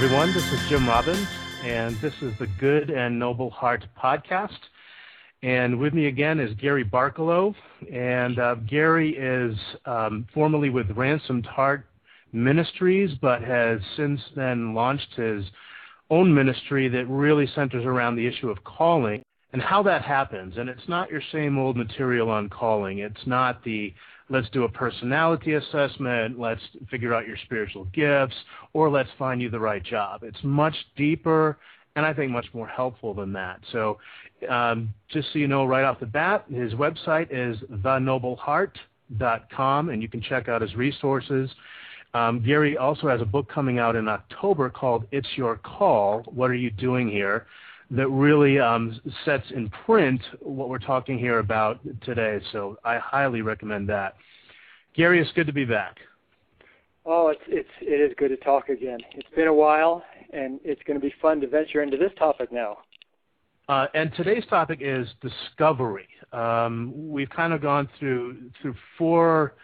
Everyone. This is Jim Robbins, and this is the Good and Noble Heart podcast. And with me again is Gary Barkalow. And uh, Gary is um, formerly with Ransomed Heart Ministries, but has since then launched his own ministry that really centers around the issue of calling and how that happens. And it's not your same old material on calling. It's not the let's do a personality assessment, let's figure out your spiritual gifts, or let's find you the right job. It's much deeper and I think much more helpful than that. So, um, just so you know right off the bat, his website is thenobleheart.com, and you can check out his resources. Um, Gary also has a book coming out in October called It's Your Call What Are You Doing Here? That really um, sets in print what we're talking here about today. So I highly recommend that. Gary, it's good to be back. Oh, it's it's it is good to talk again. It's been a while, and it's going to be fun to venture into this topic now. Uh, and today's topic is discovery. Um, we've kind of gone through through four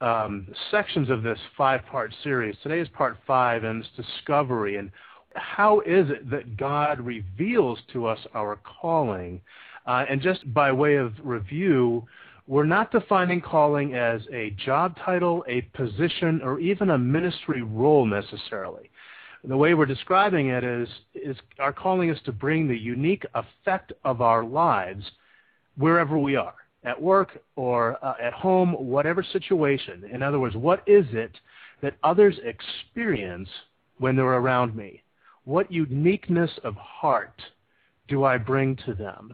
um, sections of this five-part series. Today is part five, and it's discovery. And how is it that God reveals to us our calling? Uh, and just by way of review, we're not defining calling as a job title, a position, or even a ministry role necessarily. The way we're describing it is, is our calling is to bring the unique effect of our lives wherever we are, at work or uh, at home, whatever situation. In other words, what is it that others experience when they're around me? What uniqueness of heart do I bring to them?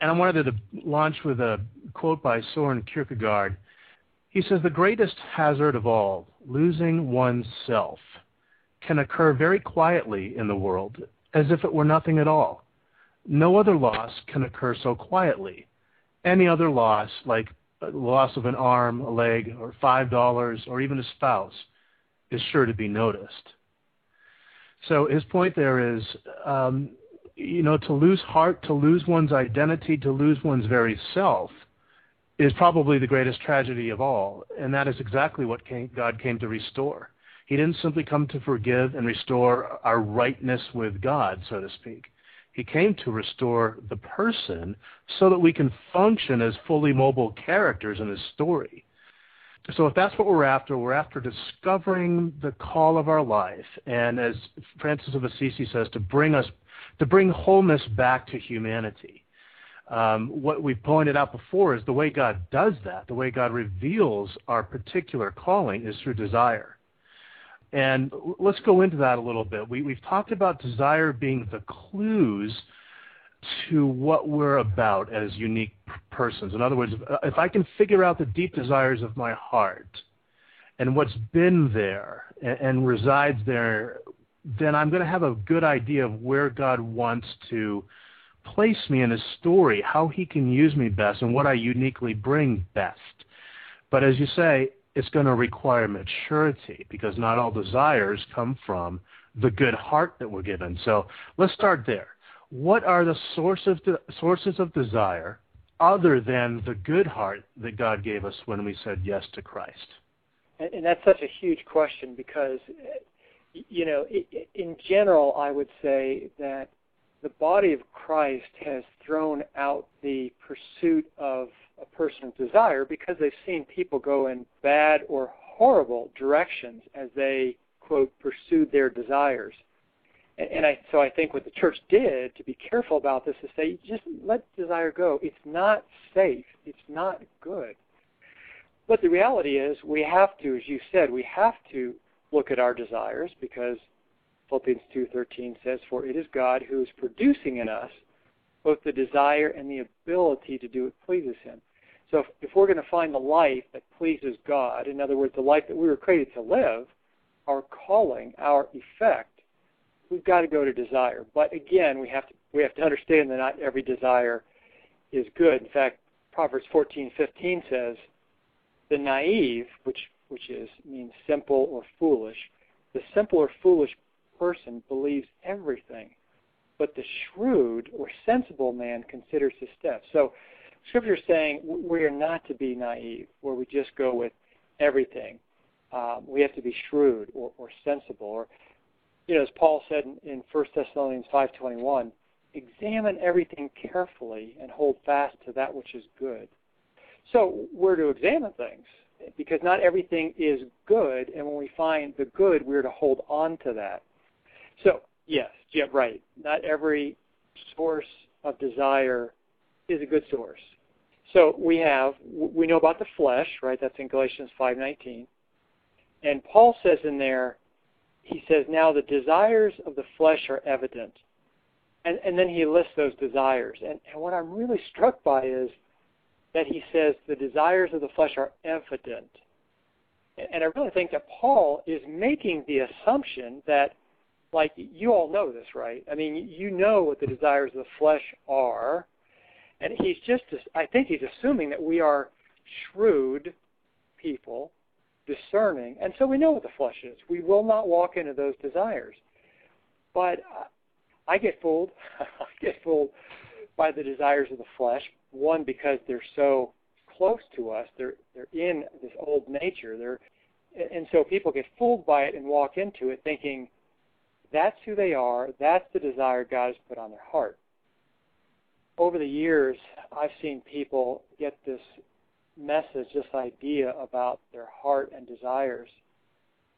And I wanted to launch with a quote by Soren Kierkegaard. He says, The greatest hazard of all, losing one's self, can occur very quietly in the world, as if it were nothing at all. No other loss can occur so quietly. Any other loss, like loss of an arm, a leg, or five dollars, or even a spouse, is sure to be noticed. So his point there is, um, you know, to lose heart, to lose one's identity, to lose one's very self, is probably the greatest tragedy of all, and that is exactly what came, God came to restore. He didn't simply come to forgive and restore our rightness with God, so to speak. He came to restore the person so that we can function as fully mobile characters in his story so if that's what we're after, we're after discovering the call of our life, and as Francis of Assisi says, to bring us, to bring wholeness back to humanity. Um, what we pointed out before is the way God does that, the way God reveals our particular calling is through desire. And let's go into that a little bit. We, we've talked about desire being the clues to what we're about as unique persons. In other words, uh, if I can figure out the deep desires of my heart and what's been there and, and resides there, then I'm going to have a good idea of where God wants to place me in His story, how He can use me best, and what I uniquely bring best. But as you say, it's going to require maturity because not all desires come from the good heart that we're given. So let's start there what are the source of de- sources of desire other than the good heart that God gave us when we said yes to Christ? And, and that's such a huge question because, you know, in general, I would say that the body of Christ has thrown out the pursuit of a person's desire because they've seen people go in bad or horrible directions as they, quote, pursued their desires. And, and I, so I think what the church did to be careful about this is say, just let desire go. It's not safe. It's not good. But the reality is, we have to, as you said, we have to look at our desires because Philippians 2:13 says, "For it is God who is producing in us both the desire and the ability to do what pleases Him." So if, if we're going to find the life that pleases God, in other words, the life that we were created to live, our calling, our effect we've got to go to desire. But again, we have to we have to understand that not every desire is good. In fact, Proverbs 14:15 says, "The naive, which which is means simple or foolish, the simple or foolish person believes everything, but the shrewd or sensible man considers his steps." So, Scripture is saying we are not to be naive, where we just go with everything. Um, we have to be shrewd or, or sensible, or you know, as Paul said in, in 1 Thessalonians 5:21, examine everything carefully and hold fast to that which is good. So we're to examine things because not everything is good, and when we find the good, we're to hold on to that. So yes, yeah, right. Not every source of desire is a good source. So we have we know about the flesh, right? That's in Galatians 5:19. And Paul says in there, he says, now the desires of the flesh are evident. And, and then he lists those desires. And, and what I'm really struck by is that he says the desires of the flesh are evident. And I really think that Paul is making the assumption that, like, you all know this, right? I mean, you know what the desires of the flesh are. And he's just, I think he's assuming that we are shrewd people discerning, and so we know what the flesh is. We will not walk into those desires. But I get fooled. I get fooled by the desires of the flesh. One, because they're so close to us. They're they're in this old nature. They're and so people get fooled by it and walk into it thinking that's who they are. That's the desire God has put on their heart. Over the years, I've seen people get this message, this idea about their heart and desires.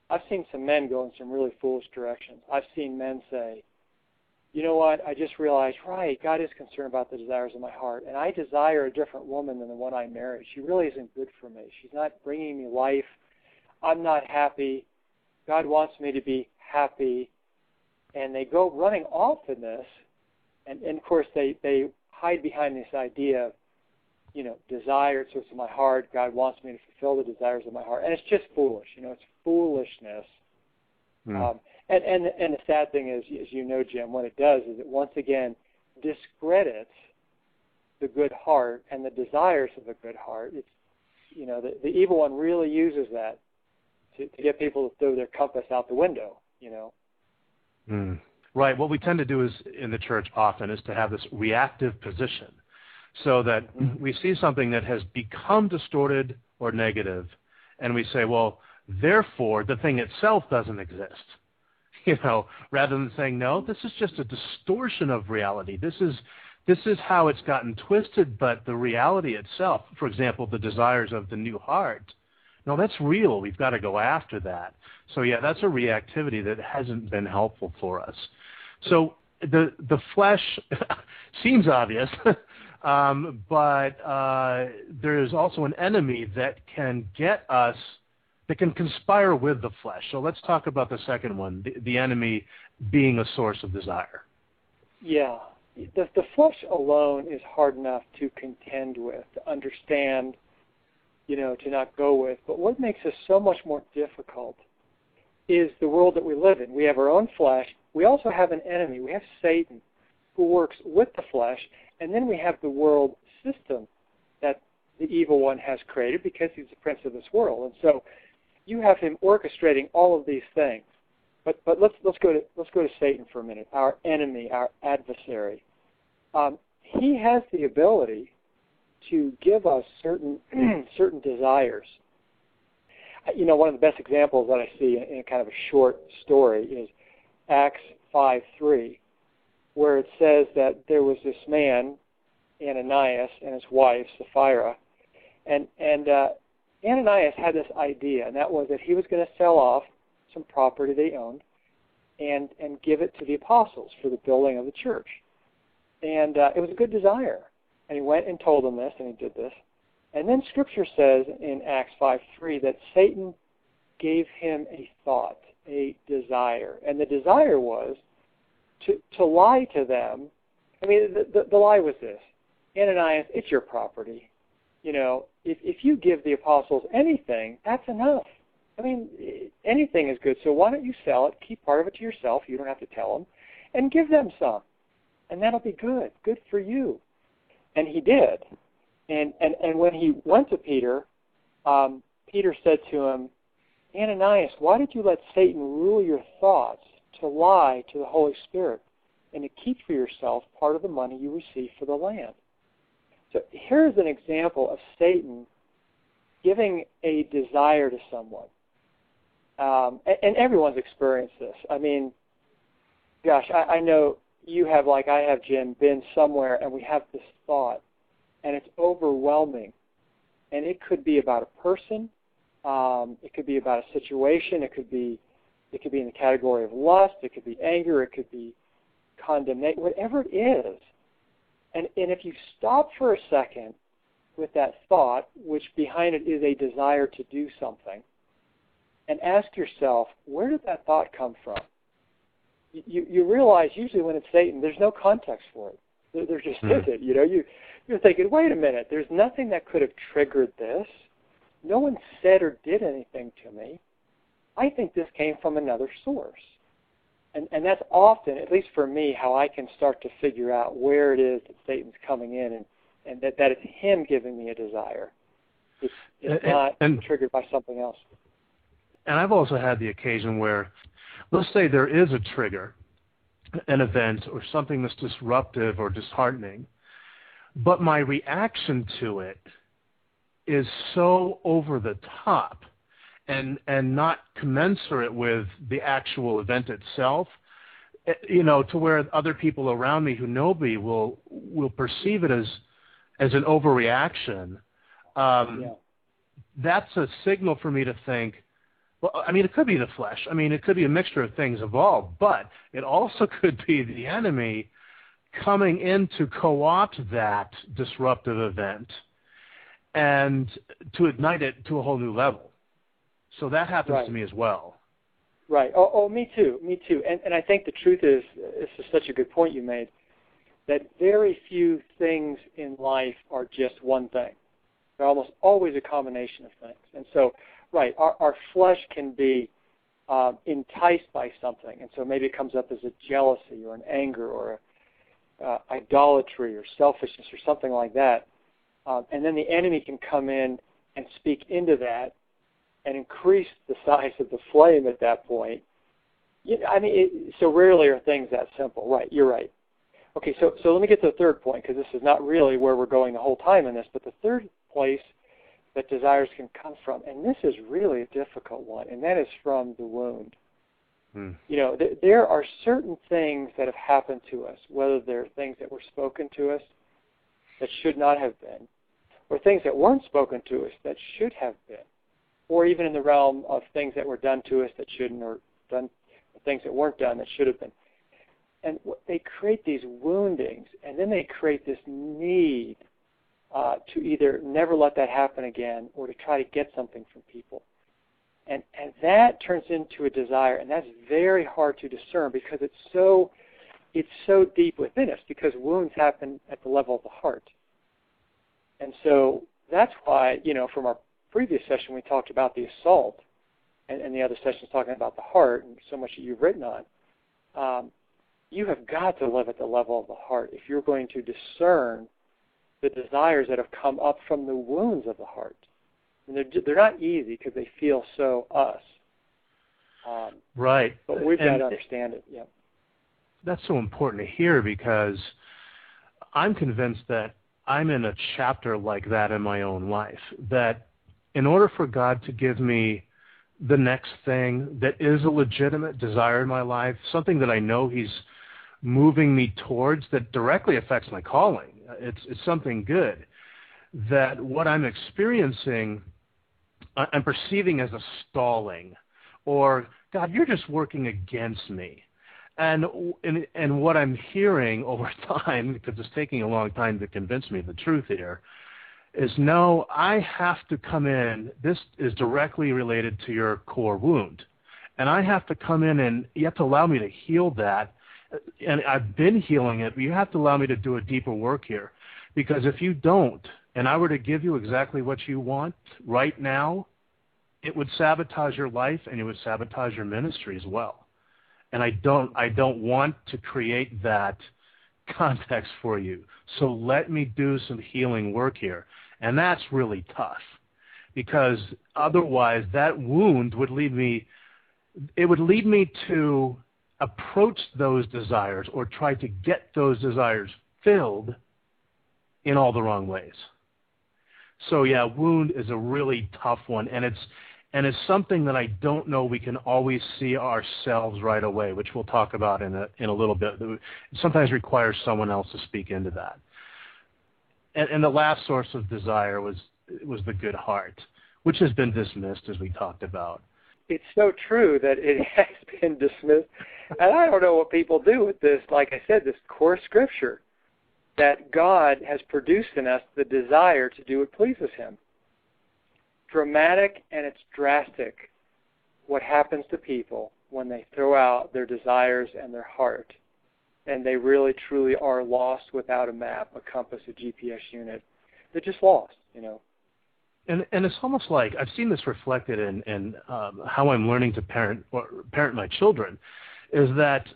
I've seen some men go in some really foolish directions. I've seen men say, you know what, I just realized, right, God is concerned about the desires of my heart, and I desire a different woman than the one I married. She really isn't good for me. She's not bringing me life. I'm not happy. God wants me to be happy. And they go running off in this, and, and of course they, they hide behind this idea of you know, desire it's in my heart. God wants me to fulfill the desires of my heart, and it's just foolish. You know, it's foolishness. Mm. Um, and and and the sad thing is, as you know, Jim, what it does is it once again discredits the good heart and the desires of the good heart. It's you know, the, the evil one really uses that to, to get people to throw their compass out the window. You know. Mm. Right. What we tend to do is in the church often is to have this reactive position so that mm-hmm. we see something that has become distorted or negative, and we say, well, therefore the thing itself doesn't exist. You know, rather than saying, no, this is just a distortion of reality. This is this is how it's gotten twisted, but the reality itself, for example, the desires of the new heart, no, that's real. We've got to go after that. So yeah, that's a reactivity that hasn't been helpful for us. So the the flesh seems obvious, Um, but uh, there is also an enemy that can get us, that can conspire with the flesh. So let's talk about the second one, the, the enemy being a source of desire. Yeah. The, the flesh alone is hard enough to contend with, to understand, you know, to not go with. But what makes us so much more difficult is the world that we live in. We have our own flesh. We also have an enemy. We have Satan who works with the flesh and then we have the world system that the evil one has created because he's the prince of this world. And so you have him orchestrating all of these things. But but let's let's go to let's go to Satan for a minute, our enemy, our adversary. Um, he has the ability to give us certain certain desires. You know, one of the best examples that I see in, in kind of a short story is Acts five three, where it says that there was this man, Ananias, and his wife, Sapphira, and and uh, Ananias had this idea, and that was that he was going to sell off some property they owned, and and give it to the apostles for the building of the church, and uh, it was a good desire, and he went and told them this, and he did this, and then Scripture says in Acts five three that Satan gave him a thought, a desire, and the desire was to, lie to them. I mean, the, the, the lie was this Ananias, it's your property. You know, if, if you give the apostles anything, that's enough. I mean, anything is good. So why don't you sell it, keep part of it to yourself, you don't have to tell them, and give them some. And that'll be good. Good for you. And he did. And, and, and when he went to Peter, um, Peter said to him, Ananias, why did you let Satan rule your thoughts to lie to the Holy Spirit and to keep for yourself part of the money you receive for the land. So here's an example of Satan giving a desire to someone. Um, and, and everyone's experienced this. I mean, gosh, I, I know you have, like I have, Jim, been somewhere and we have this thought, and it's overwhelming. And it could be about a person, um, it could be about a situation, it could be it could be in the category of lust, it could be anger, it could be condemnation, whatever it is. And and if you stop for a second with that thought, which behind it is a desire to do something, and ask yourself, where did that thought come from? You, you realize usually when it's Satan, there's no context for it. There, there just mm. isn't. You know, you you're thinking, wait a minute, there's nothing that could have triggered this. No one said or did anything to me. I think this came from another source. And, and that's often, at least for me, how I can start to figure out where it is that Satan's coming in and, and that, that it's him giving me a desire. It's, it's and, not and, triggered by something else. And I've also had the occasion where, let's say there is a trigger, an event or something that's disruptive or disheartening, but my reaction to it is so over the top and and not commensurate with the actual event itself eh, you know to where other people around me who know me will will perceive it as as an overreaction um yeah. that's a signal for me to think well i mean it could be the flesh i mean it could be a mixture of things involved but it also could be the enemy coming in to co-opt that disruptive event and to ignite it to a whole new level. So that happens right. to me as well. Right. Oh, oh, me too. Me too. And and I think the truth is, this is such a good point you made, that very few things in life are just one thing. They're almost always a combination of things. And so, right, our our flesh can be uh, enticed by something, and so maybe it comes up as a jealousy or an anger or a uh, idolatry or selfishness or something like that. Um, and then the enemy can come in and speak into that and increase the size of the flame at that point. You I mean, it, so rarely are things that simple. Right, you're right. Okay, so so let me get to the third point because this is not really where we're going the whole time in this, but the third place that desires can come from, and this is really a difficult one, and that is from the wound. Hmm. You know, th- there are certain things that have happened to us, whether they're things that were spoken to us that should not have been, or things that weren't spoken to us that should have been, or even in the realm of things that were done to us that shouldn't, or done things that weren't done that should have been. And they create these woundings, and then they create this need uh, to either never let that happen again or to try to get something from people. And, and that turns into a desire, and that's very hard to discern because it's so it's so deep within us because wounds happen at the level of the heart. And so that's why, you know, from our previous session, we talked about the assault, and, and the other sessions talking about the heart, and so much that you've written on. Um, you have got to live at the level of the heart if you're going to discern the desires that have come up from the wounds of the heart. And they're, they're not easy because they feel so us. Um, right. But we've and got to understand it. Yeah. That's so important to hear because I'm convinced that I'm in a chapter like that in my own life. That in order for God to give me the next thing that is a legitimate desire in my life, something that I know He's moving me towards that directly affects my calling, it's, it's something good. That what I'm experiencing, I'm perceiving as a stalling, or God, you're just working against me. And, and and what I'm hearing over time, because it's taking a long time to convince me of the truth here, is no, I have to come in. This is directly related to your core wound, and I have to come in and you have to allow me to heal that. And I've been healing it, but you have to allow me to do a deeper work here, because if you don't, and I were to give you exactly what you want right now, it would sabotage your life and it would sabotage your ministry as well and I don't I don't want to create that context for you. So let me do some healing work here. And that's really tough because otherwise that wound would lead me it would lead me to approach those desires or try to get those desires filled in all the wrong ways. So yeah, wound is a really tough one and it's and it's something that I don't know we can always see ourselves right away, which we'll talk about in a in a little bit. It sometimes requires someone else to speak into that. And, and the last source of desire was was the good heart, which has been dismissed as we talked about. It's so true that it has been dismissed, and I don't know what people do with this. Like I said, this core scripture that God has produced in us the desire to do what pleases Him dramatic and it's drastic what happens to people when they throw out their desires and their heart and they really truly are lost without a map, a compass, a GPS unit. They're just lost, you know. And and it's almost like I've seen this reflected in in um, how I'm learning to parent or parent my children, is that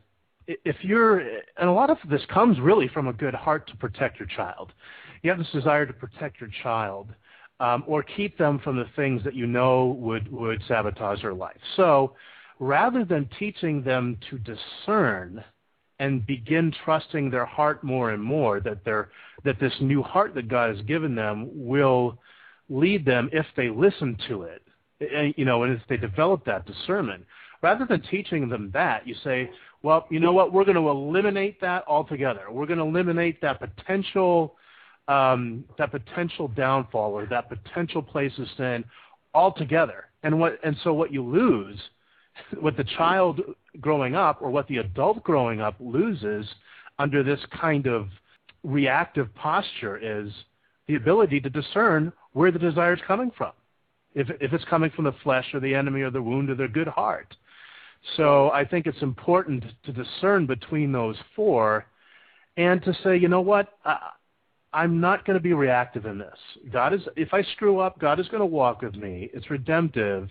if you're and a lot of this comes really from a good heart to protect your child. You have this desire to protect your child, um, or keep them from the things that you know would, would sabotage their life. So rather than teaching them to discern and begin trusting their heart more and more, that, their that this new heart that God has given them will lead them if they listen to it, and, you know, and if they develop that discernment. Rather than teaching them that, you say, well, you know what, we're going to eliminate that altogether. We're going to eliminate that potential um, that potential downfall or that potential place of sin altogether. And what and so what you lose, what the child growing up or what the adult growing up loses under this kind of reactive posture is the ability to discern where the desire is coming from. If if it's coming from the flesh or the enemy or the wound or their good heart. So I think it's important to discern between those four and to say, you know what, I'm not going to be reactive in this. God is, if I screw up, God is going to walk with me. It's redemptive,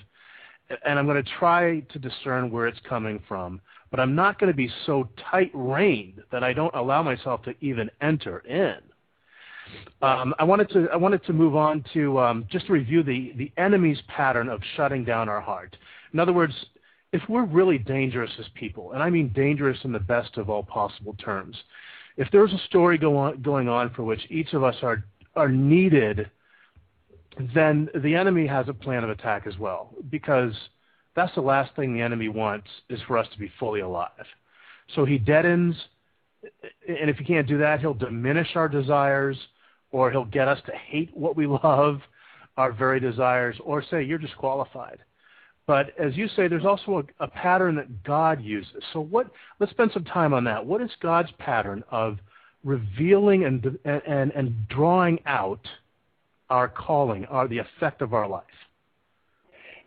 and I'm going to try to discern where it's coming from. But I'm not going to be so tight-reined that I don't allow myself to even enter in. Um, I wanted to I wanted to move on to um, just review the the enemy's pattern of shutting down our heart. In other words, if we're really dangerous as people, and I mean dangerous in the best of all possible terms, if there's a story go on, going on for which each of us are are needed, then the enemy has a plan of attack as well, because that's the last thing the enemy wants is for us to be fully alive. So he deadens, and if he can't do that, he'll diminish our desires, or he'll get us to hate what we love, our very desires, or say you're disqualified. But as you say, there's also a, a pattern that God uses. So what? Let's spend some time on that. What is God's pattern of revealing and and and drawing out our calling, or the effect of our life?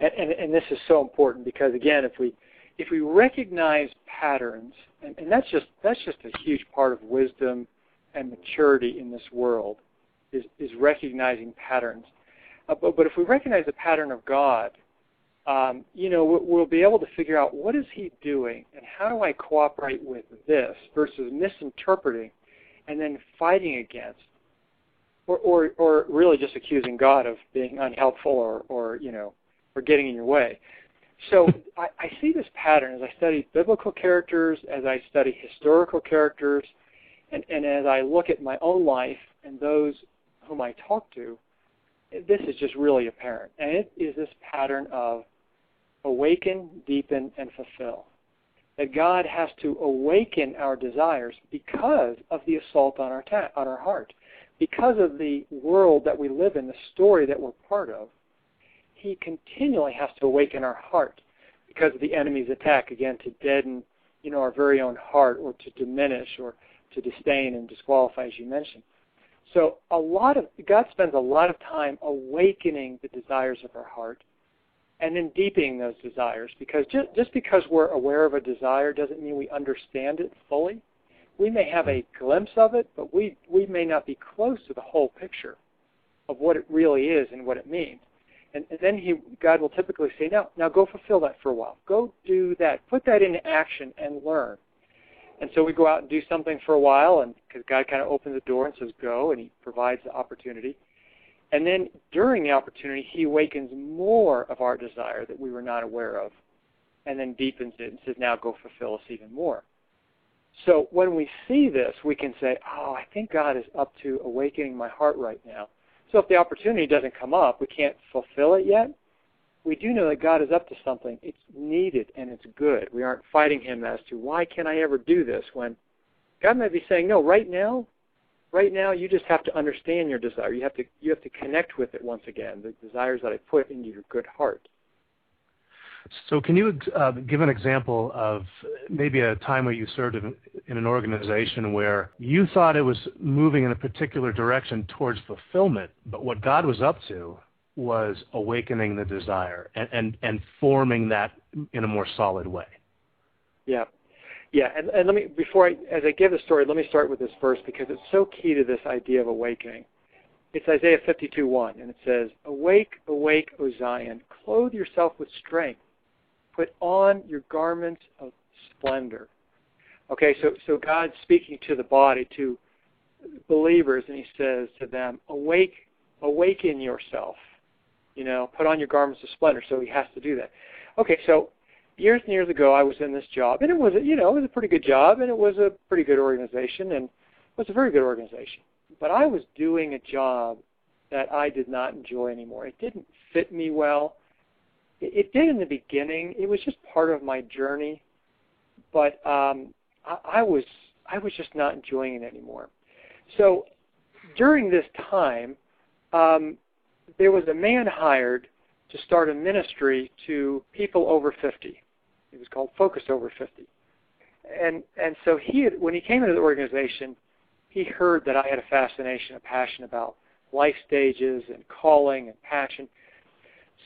And, and, and this is so important because again, if we if we recognize patterns, and, and that's just that's just a huge part of wisdom and maturity in this world, is is recognizing patterns. Uh, but, but if we recognize the pattern of God, um, you know, we'll be able to figure out what is he doing and how do I cooperate with this versus misinterpreting and then fighting against, or, or, or really just accusing God of being unhelpful or, or you know, or getting in your way. So I, I see this pattern as I study biblical characters, as I study historical characters, and, and as I look at my own life and those whom I talk to, this is just really apparent. And it is this pattern of awaken, deepen, and fulfill. That God has to awaken our desires because of the assault on our ta- on our heart, because of the world that we live in, the story that we're part of. He continually has to awaken our heart because of the enemy's attack again to deaden, you know, our very own heart or to diminish or to disdain and disqualify, as you mentioned. So a lot of God spends a lot of time awakening the desires of our heart and then deepening those desires because just, just because we're aware of a desire doesn't mean we understand it fully. We may have a glimpse of it, but we, we may not be close to the whole picture of what it really is and what it means. And, and then he, God will typically say, now, now go fulfill that for a while. Go do that. Put that into action and learn. And so we go out and do something for a while, and because God kind of opens the door and says, go, and he provides the opportunity. And then during the opportunity, he awakens more of our desire that we were not aware of, and then deepens it and says, now go fulfill us even more. So when we see this, we can say, oh, I think God is up to awakening my heart right now. So if the opportunity doesn't come up, we can't fulfill it yet, we do know that God is up to something. It's needed and it's good. We aren't fighting Him as to why can't I ever do this when God might be saying, no, right now, right now you just have to understand your desire. You have to you have to connect with it once again. The desires that I put into your good heart. So, can you uh, give an example of maybe a time where you served in, in, an organization where you thought it was moving in a particular direction towards fulfillment, but what God was up to was awakening the desire and, and, and forming that in a more solid way? Yeah. Yeah, and, and let me before I as I give the story, let me start with this verse because it's so key to this idea of awakening. It's Isaiah 52:1, and it says, "Awake, awake, O Zion! Clothe yourself with strength. Put on your garments of splendor." Okay, so so God's speaking to the body, to believers, and He says to them, "Awake, awaken yourself. You know, put on your garments of splendor." So He has to do that. Okay, so years and years ago, I was in this job, and it was, a, you know, it was a pretty good job, and it was a pretty good organization, and it was a very good organization. But I was doing a job that I did not enjoy anymore. It didn't fit me well. It, it did in the beginning. It was just part of my journey, but um, I, I was I was just not enjoying it anymore. So during this time, um, there was a man hired to start a ministry to people over 50. It was called Focus Over 50. And and so he had, when he came into the organization, he heard that I had a fascination, a passion about life stages and calling and passion.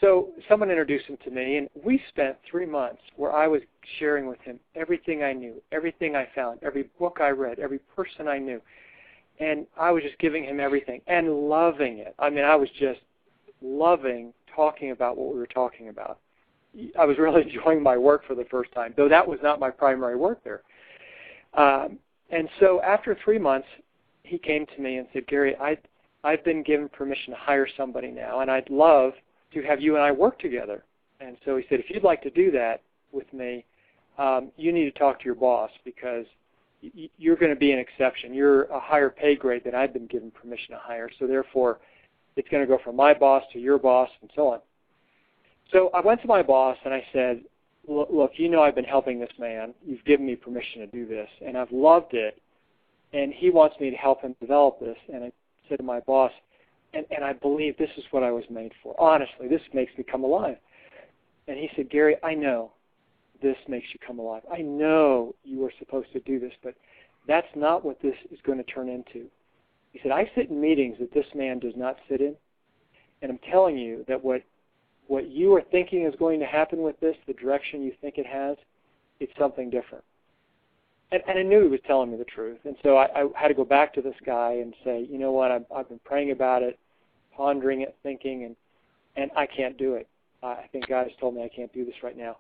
So someone introduced him to me, and we spent three months where I was sharing with him everything I knew, everything I found, every book I read, every person I knew, and I was just giving him everything and loving it. I mean, I was just loving talking about what we were talking about. I was really enjoying my work for the first time, though that was not my primary work there. Um, and so after three months, he came to me and said, Gary, I, I've been given permission to hire somebody now, and I'd love to have you and I work together. And so he said, if you'd like to do that with me, um, you need to talk to your boss because you're going to be an exception. You're a higher pay grade than I've been given permission to hire. So therefore, it's going to go from my boss to your boss and so on. So I went to my boss and I said, look, you know I've been helping this man. You've given me permission to do this, and I've loved it. And he wants me to help him develop this. And I said to my boss, and, and I believe this is what I was made for. Honestly, this makes me come alive. And he said, Gary, I know this makes you come alive. I know you were supposed to do this, but that's not what this is going to turn into. He said, I sit in meetings that this man does not sit in, and I'm telling you that what what you are thinking is going to happen with this, the direction you think it has, it's something different. And, and I knew he was telling me the truth, and so I, I had to go back to this guy and say, you know what, I've, I've been praying about it, pondering it, thinking, and and I can't do it. I think God has told me I can't do this right now.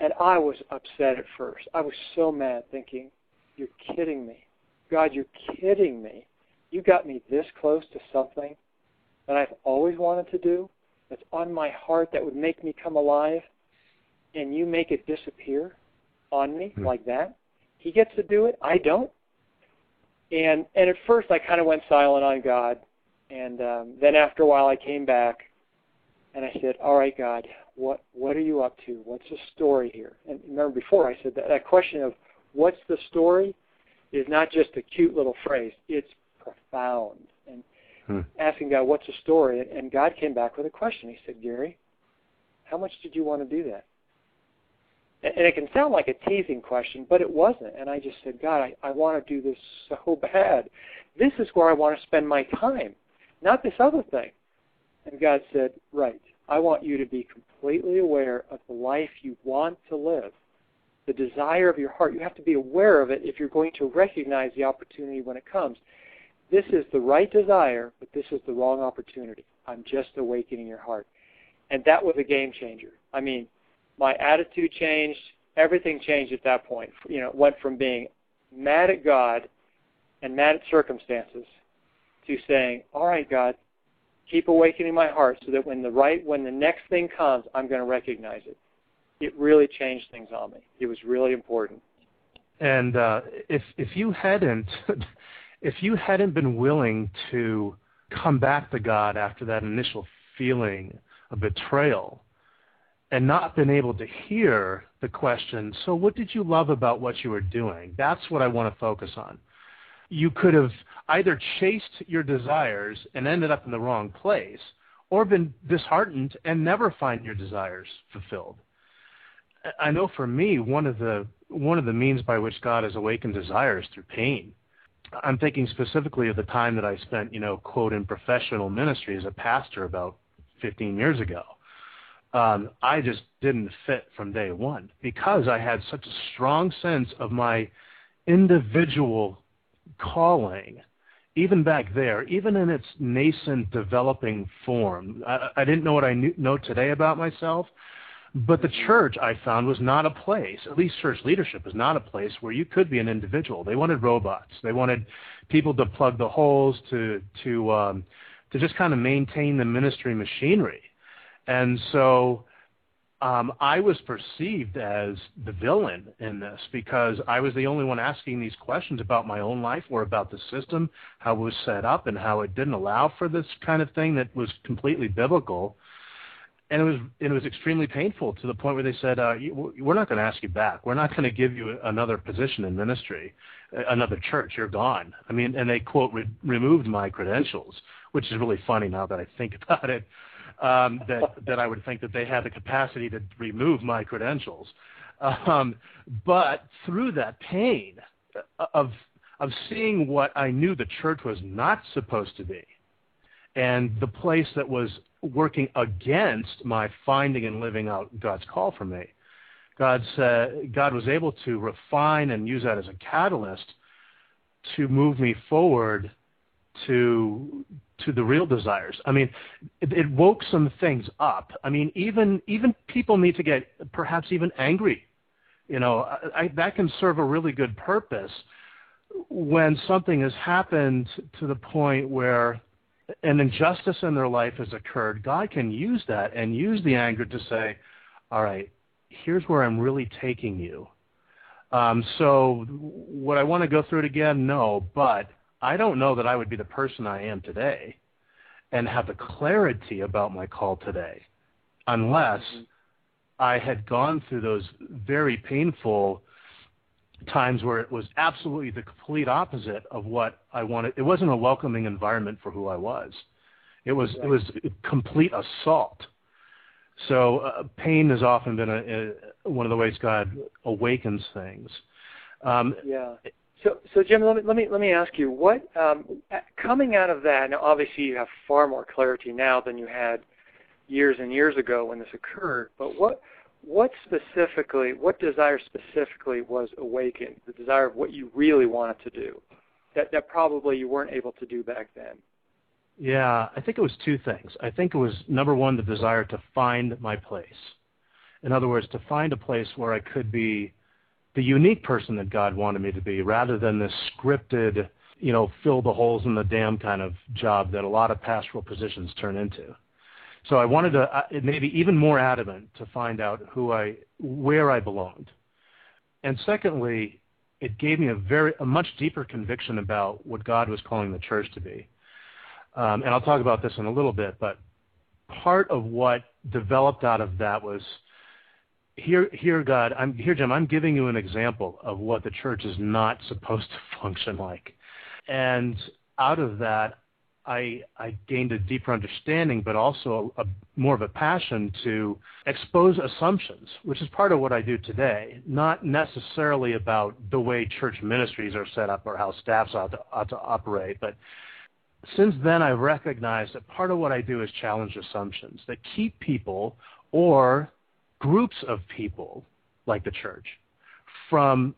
And I was upset at first. I was so mad, thinking, "You're kidding me, God! You're kidding me." you got me this close to something that I've always wanted to do, that's on my heart that would make me come alive, and you make it disappear on me mm-hmm. like that. He gets to do it. I don't. And and at first I kind of went silent on God, and um, then after a while I came back, and I said, "All right, God, what what are you up to? What's the story here?" And remember before I said that that question of what's the story is not just a cute little phrase. It's profound. And hmm. asking God, what's the story? And God came back with a question. He said, Gary, how much did you want to do that? And it can sound like a teasing question, but it wasn't. And I just said, God, I, I want to do this so bad. This is where I want to spend my time, not this other thing. And God said, Right. I want you to be completely aware of the life you want to live, the desire of your heart. You have to be aware of it if you're going to recognize the opportunity when it comes. This is the right desire, but this is the wrong opportunity. I'm just awakening your heart. And that was a game changer. I mean, my attitude changed. Everything changed at that point. You know, it went from being mad at God and mad at circumstances saying, "All right, God, keep awakening my heart so that when the right when the next thing comes, I'm going to recognize it." It really changed things on me. It was really important. And uh, if if you hadn't if you hadn't been willing to come back to God after that initial feeling of betrayal, and not been able to hear the question, so what did you love about what you were doing? That's what I want to focus on. You could have either chased your desires and ended up in the wrong place, or been disheartened and never find your desires fulfilled. I know for me, one of the one of the means by which God has awakened desires through pain. I'm thinking specifically of the time that I spent, you know, quote, in professional ministry as a pastor about 15 years ago. Um, I just didn't fit from day one because I had such a strong sense of my individual calling, even back there, even in its nascent developing form. I, I didn't know what I knew, know today about myself, but the church, I found, was not a place, at least church leadership was not a place where you could be an individual. They wanted robots. They wanted people to plug the holes, to, to, um, to just kind of maintain the ministry machinery. And so um, I was perceived as the villain in this because I was the only one asking these questions about my own life or about the system, how it was set up, and how it didn't allow for this kind of thing that was completely biblical and it was it was extremely painful to the point where they said, uh, "We're not going to ask you back. We're not going to give you another position in ministry, another church. You're gone." I mean, and they quote re- removed my credentials, which is really funny now that I think about it. Um, that that I would think that they had the capacity to remove my credentials, um, but through that pain of of seeing what I knew the church was not supposed to be, and the place that was working against my finding and living out God's call for me. God said God was able to refine and use that as a catalyst to move me forward to to the real desires. I mean, it, it woke some things up. I mean, even even people need to get perhaps even angry. You know, I, I, that can serve a really good purpose when something has happened to the point where an injustice in their life has occurred, God can use that and use the anger to say, all right, here's where I'm really taking you. Um, so would I want to go through it again? No, but I don't know that I would be the person I am today and have the clarity about my call today unless mm-hmm. I had gone through those very painful times where it was absolutely the complete opposite of what I wanted. It wasn't a welcoming environment for who I was. It was right. it was complete assault. So uh, pain has often been a, a, one of the ways God awakens things. Um, yeah. So, so Jim, let me let me let me ask you what um, coming out of that. Now, obviously, you have far more clarity now than you had years and years ago when this occurred. But what what specifically, what desire specifically was awakened? The desire of what you really wanted to do, that that probably you weren't able to do back then. Yeah, I think it was two things. I think it was number one, the desire to find my place. In other words, to find a place where I could be the unique person that God wanted me to be, rather than this scripted, you know, fill the holes in the dam kind of job that a lot of pastoral positions turn into. So I wanted to uh, maybe even more adamant to find out who I, where I belonged. And secondly, it gave me a very, a much deeper conviction about what God was calling the church to be. Um, and I'll talk about this in a little bit, but part of what developed out of that was here, here, God, I'm here, Jim. I'm giving you an example of what the church is not supposed to function like, and out of that, I, I gained a deeper understanding, but also a, a, more of a passion to expose assumptions, which is part of what I do today. Not necessarily about the way church ministries are set up or how staffs ought to, ought to operate, but since then I've recognized that part of what I do is challenge assumptions that keep people or groups of people like the church from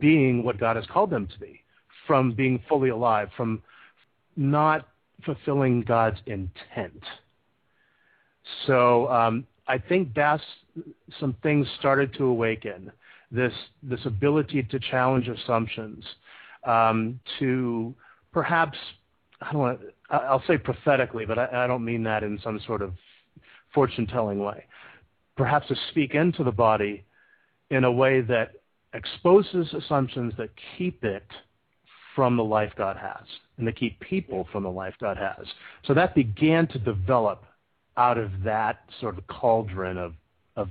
being what God has called them to be, from being fully alive, from not fulfilling God's intent. So um, I think that's some things started to awaken this this ability to challenge assumptions, um, to perhaps I don't want I'll say prophetically, but I, I don't mean that in some sort of fortune telling way. Perhaps to speak into the body in a way that exposes assumptions that keep it from the life God has and to keep people from the life God has. So that began to develop out of that sort of cauldron of of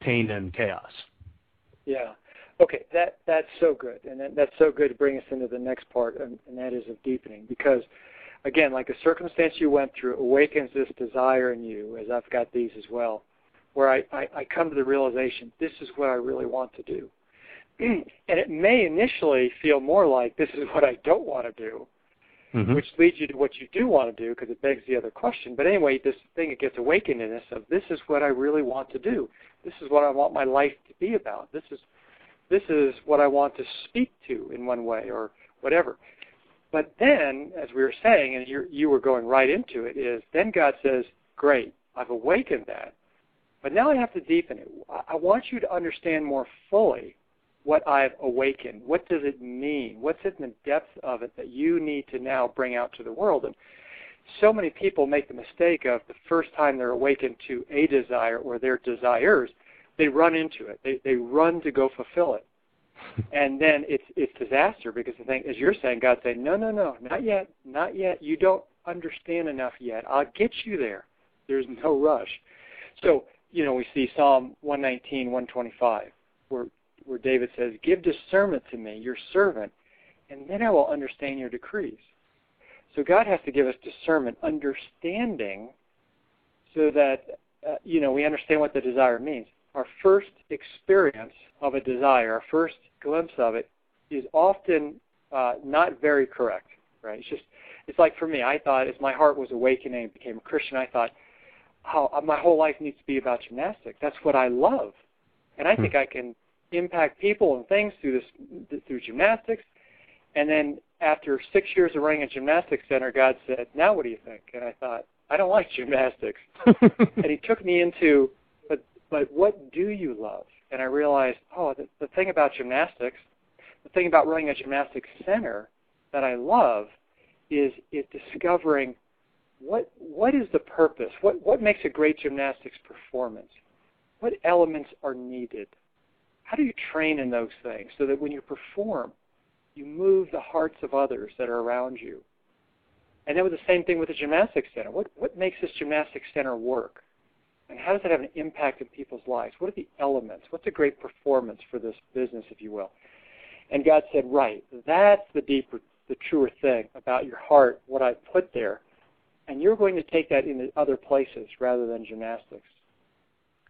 pain and chaos. Yeah. Okay, that that's so good, and that, that's so good to bring us into the next part, and, and that is of deepening. Because, again, like a circumstance you went through awakens this desire in you, as I've got these as well, where I, I, I come to the realization this is what I really want to do, and it may initially feel more like this is what I don't want to do, mm-hmm. which leads you to what you do want to do because it begs the other question. But anyway, this thing it gets awakened in us of this is what I really want to do. This is what I want my life to be about. This is this is what I want to speak to in one way or whatever. But then, as we were saying, and you you were going right into it, is then God says, "Great, I've awakened that, but now I have to deepen it. I want you to understand more fully what I've awakened. What does it mean? What's in the depth of it that you need to now bring out to the world? And so many people make the mistake of the first time they're awakened to a desire or their desires, they run into it. They they run to go fulfill it. and then it's it's disaster because the thing as you're saying, God's saying, No, no, no, not yet, not yet. You don't understand enough yet. I'll get you there. There's no rush. So, you know, we see Psalm 119, 125, where where David says, Give discernment to me, your servant, and then I will understand your decrees. So God has to give us discernment, understanding, so that, uh, you know, we understand what the desire means. Our first experience of a desire, our first glimpse of it, is often uh, not very correct, right? It's just, it's like for me, I thought as my heart was awakening became a Christian, I thought, oh, my whole life needs to be about gymnastics. That's what I love. And I hmm. think I can impact people and things through this through gymnastics. And then after six years of running a gymnastics center, God said, "Now what do you think?" And I thought, "I don't like gymnastics." and He took me into, but but what do you love? And I realized, oh, the, the thing about gymnastics, the thing about running a gymnastics center that I love, is it discovering what what is the purpose? What what makes a great gymnastics performance? What elements are needed? How do you train in those things so that when you perform, you move the hearts of others that are around you? And then with the same thing with the gymnastics center. What, what makes this gymnastics center work? And how does it have an impact in people's lives? What are the elements? What's a great performance for this business, if you will? And God said, right, that's the deeper, the truer thing about your heart, what I put there. And you're going to take that into other places rather than gymnastics.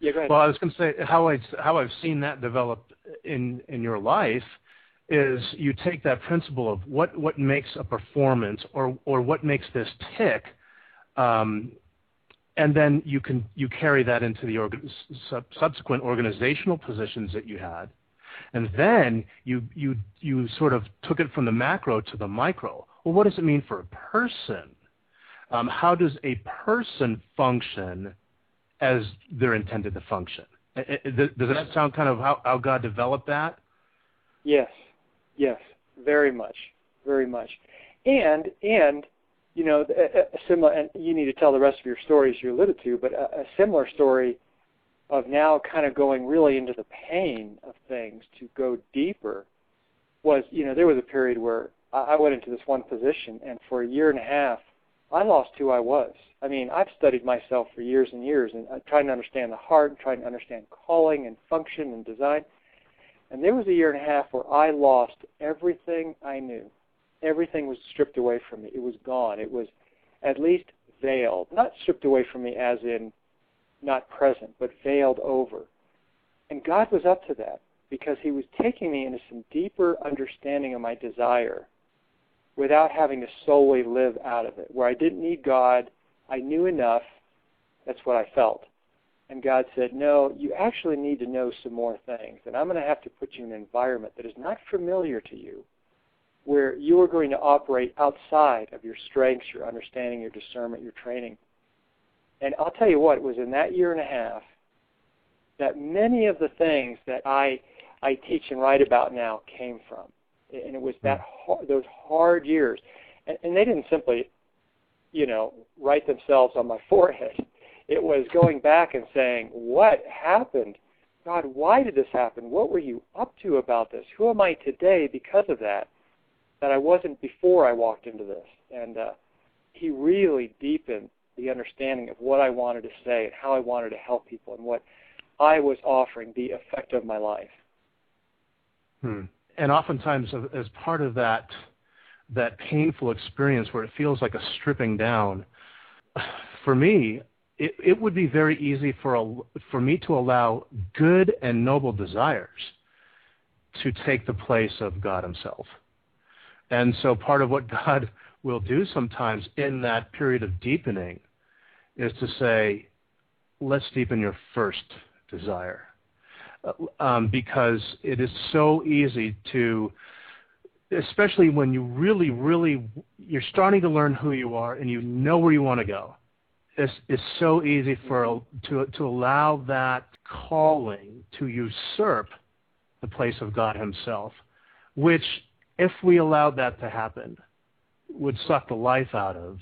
Yeah, go ahead. Well, I was going to say how I how I've seen that develop in in your life is you take that principle of what what makes a performance or or what makes this tick, um, and then you can you carry that into the sub- subsequent organizational positions that you had, and then you you you sort of took it from the macro to the micro. Well, what does it mean for a person? Um, how does a person function? as they're intended to function. Does that sound kind of how, how God developed that? Yes, yes, very much, very much, and and you know a, a similar. And you need to tell the rest of your stories you alluded to, but a, a similar story of now kind of going really into the pain of things to go deeper was you know there was a period where I went into this one position and for a year and a half I lost who I was. I mean, I've studied myself for years and years and uh, trying to understand the heart, and trying to understand calling and function and design. And there was a year and a half where I lost everything I knew. Everything was stripped away from me. It was gone. It was at least veiled. Not stripped away from me as in not present, but veiled over. And God was up to that because He was taking me into some deeper understanding of my desire without having to solely live out of it, where I didn't need God. I knew enough. That's what I felt. And God said, No, you actually need to know some more things. And I'm going to have to put you in an environment that is not familiar to you, where you are going to operate outside of your strengths, your understanding, your discernment, your training. And I'll tell you what, it was in that year and a half that many of the things that I, I teach and write about now came from and it was that hard, those hard years, and, and they didn't simply, you know, write themselves on my forehead. It was going back and saying, "What happened? God, why did this happen? What were you up to about this? Who am I today because of that? That I wasn't before I walked into this." And uh, he really deepened the understanding of what I wanted to say and how I wanted to help people and what I was offering, the effect of my life. Hmm. And oftentimes, as part of that that painful experience where it feels like a stripping down, for me, it, it would be very easy for a, for me to allow good and noble desires to take the place of God Himself. And so, part of what God will do sometimes in that period of deepening is to say, let's deepen your first desire. Um, because it is so easy to, especially when you really, really, you're starting to learn who you are and you know where you want to go. It's, it's so easy for to to allow that calling to usurp the place of God Himself, which, if we allowed that to happen, would suck the life out of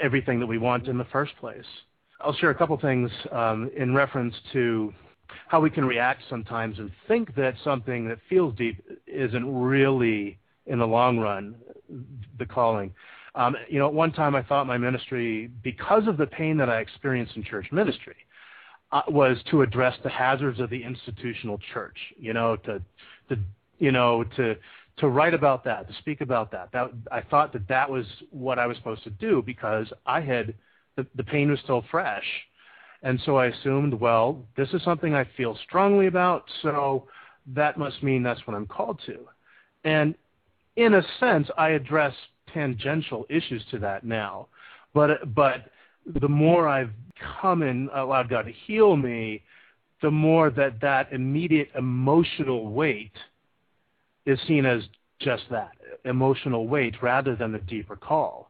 everything that we want in the first place. I'll share a couple things um, in reference to how we can react sometimes and think that something that feels deep isn't really, in the long run, the calling. Um, you know, at one time I thought my ministry, because of the pain that I experienced in church ministry, uh, was to address the hazards of the institutional church. You know, to, to, you know, to to write about that, to speak about that. That I thought that that was what I was supposed to do because I had the, the pain was still fresh, and so I assumed, well, this is something I feel strongly about, so that must mean that's what I'm called to. And in a sense, I address tangential issues to that now, but but the more I've come and allowed God to heal me, the more that that immediate emotional weight is seen as just that emotional weight rather than the deeper call.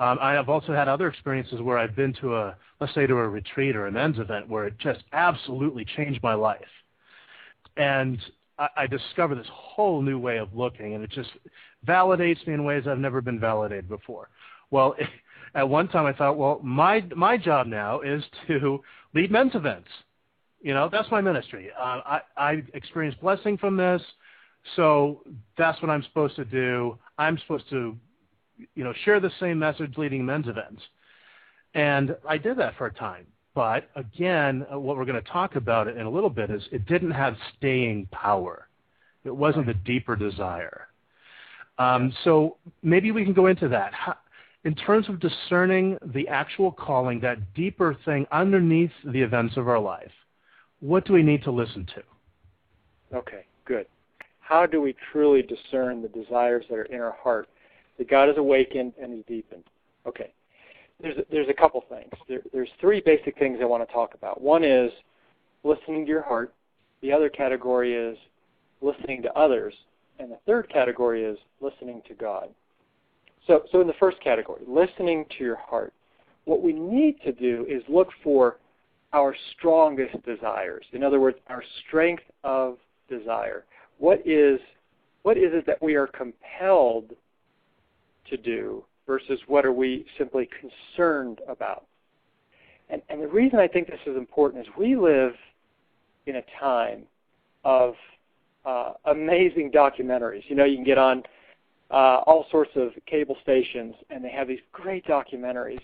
Um, I have also had other experiences where I've been to a, let's say, to a retreat or a men's event where it just absolutely changed my life. And I, I discovered this whole new way of looking, and it just validates me in ways I've never been validated before. Well, at one time I thought, well, my my job now is to lead men's events. You know, that's my ministry. Uh, I I experienced blessing from this. So that's what I'm supposed to do. I'm supposed to, you know, share the same message leading men's events. And I did that for a time. But again, uh, what we're going to talk about in a little bit is it didn't have staying power. It wasn't the deeper desire. Um, so maybe we can go into that. How, in terms of discerning the actual calling, that deeper thing underneath the events of our life, what do we need to listen to? Okay, good how do we truly discern the desires that are in our heart that God has awakened and He's deepened? Okay, there's a, there's a couple things. There, there's three basic things I want to talk about. One is listening to your heart. The other category is listening to others, and the third category is listening to God. So, so in the first category, listening to your heart, what we need to do is look for our strongest desires. In other words, our strength of desire what is what is it that we are compelled to do versus what are we simply concerned about? And, and the reason I think this is important is we live in a time of uh, amazing documentaries. You know, you can get on uh, all sorts of cable stations, and they have these great documentaries,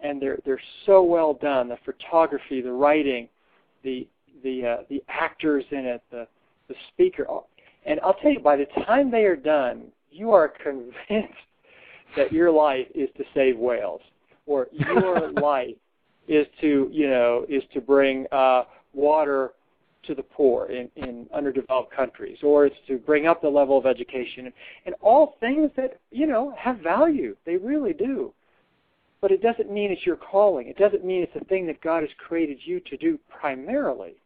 and they're they're so well done. The photography, the writing, the the uh, the actors in it, the the speaker. And I'll tell you, by the time they are done, you are convinced that your life is to save whales, or your life is to, you know, is to bring uh, water to the poor in, in underdeveloped countries, or it's to bring up the level of education, and, and all things that you know have value. They really do. But it doesn't mean it's your calling. It doesn't mean it's the thing that God has created you to do primarily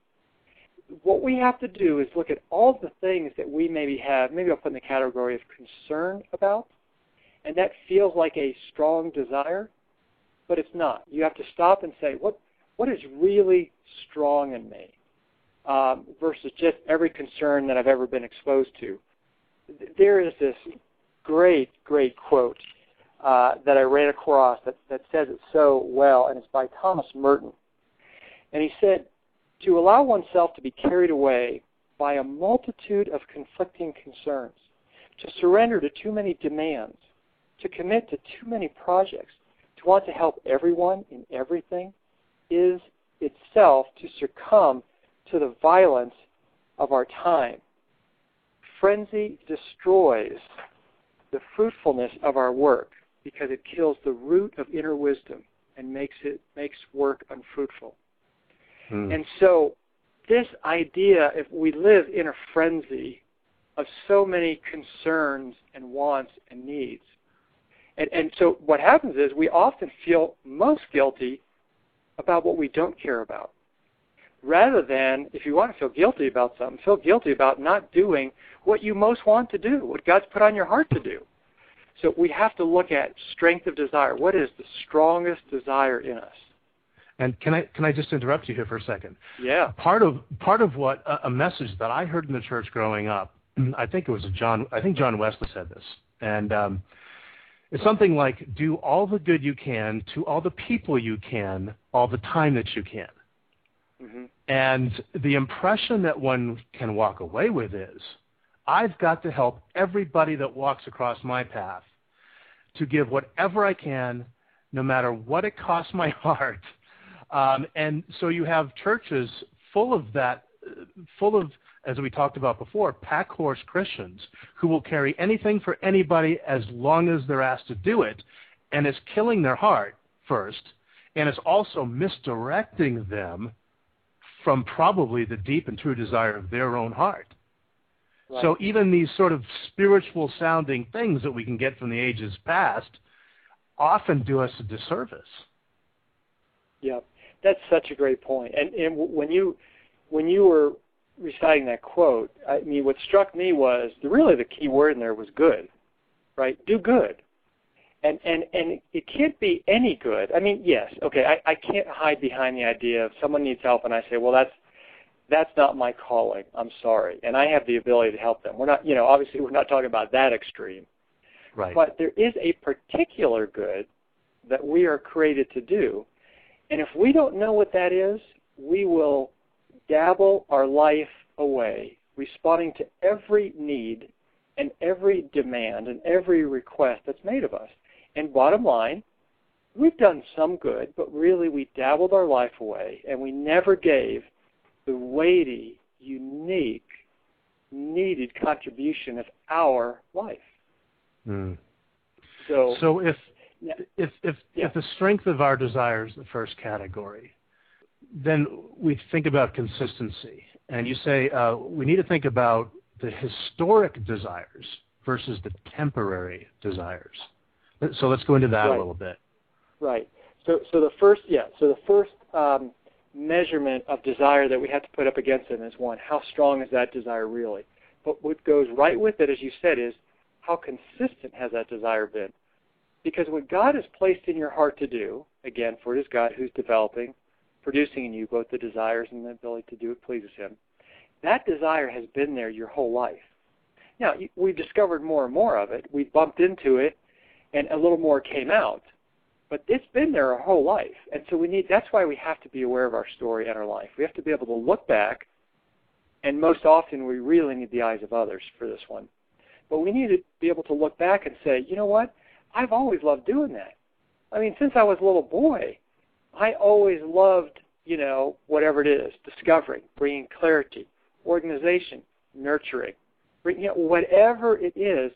what we have to do is look at all the things that we maybe have, maybe I'll put in the category of concern about, and that feels like a strong desire, but it's not. You have to stop and say, what what is really strong in me, um, versus just every concern that I've ever been exposed to. There is this great, great quote uh, that I ran across that, that says it so well, and it's by Thomas Merton. And he said, to allow oneself to be carried away by a multitude of conflicting concerns, to surrender to too many demands, to commit to too many projects, to want to help everyone in everything, is itself to succumb to the violence of our time. Frenzy destroys the fruitfulness of our work because it kills the root of inner wisdom and makes it makes work unfruitful. Hmm. And so this idea if we live in a frenzy of so many concerns and wants and needs. And and so what happens is we often feel most guilty about what we don't care about rather than, if you want to feel guilty about something, feel guilty about not doing what you most want to do, what God's put on your heart to do. So we have to look at strength of desire. What is the strongest desire in us? And can I can I just interrupt you here for a second? Yeah. Part of part of what a, a message that I heard in the church growing up, I think it was John. I think John Wesley said this, and um, it's something like, "Do all the good you can to all the people you can, all the time that you can." Mm-hmm. And the impression that one can walk away with is, I've got to help everybody that walks across my path to give whatever I can, no matter what it costs my heart. Um, and so you have churches full of that, full of, as we talked about before, pack horse Christians who will carry anything for anybody as long as they're asked to do it, and it's killing their heart first, and it's also misdirecting them from probably the deep and true desire of their own heart. Right. So even these sort of spiritual sounding things that we can get from the ages past often do us a disservice. Yeah, that's such a great point. And, and when you when you were reciting that quote, I mean, what struck me was the, really the key word in there was good, right? Do good and and and it can't be any good. I mean, yes, okay, I, I can't hide behind the idea of someone needs help, and I say, well, that's that's not my calling. I'm sorry, and I have the ability to help them. We're not, you know, obviously we're not talking about that extreme, right? But there is a particular good that we are created to do, and if we don't know what that is, we will dabble our life away, responding to every need and every demand and every request that's made of us. And bottom line, we've done some good, but really we dabbled our life away and we never gave the weighty, unique, needed contribution of our life. Mm. So, so if yeah. if if yeah. if the strength of our desire is the first category, then we think about consistency, and you say uh, we need to think about the historic desires versus the temporary desires. So let's go into that right. a little bit. Right. So, so the first, yeah. So the first um, measurement of desire that we have to put up against it is one: how strong is that desire really? But what goes right with it, as you said, is how consistent has that desire been? Because what God has placed in your heart to do, again, for it is God who's developing, producing in you both the desires and the ability to do it pleases Him. That desire has been there your whole life. Now, we've discovered more and more of it. We bumped into it and a little more came out. But it's been there our whole life. And so we need that's why we have to be aware of our story and our life. We have to be able to look back and most often we really need the eyes of others for this one. But we need to be able to look back and say, you know what? I've always loved doing that. I mean, since I was a little boy, I always loved, you know, whatever it is, discovering, bringing clarity, organization, nurturing, bring, you know, whatever it is,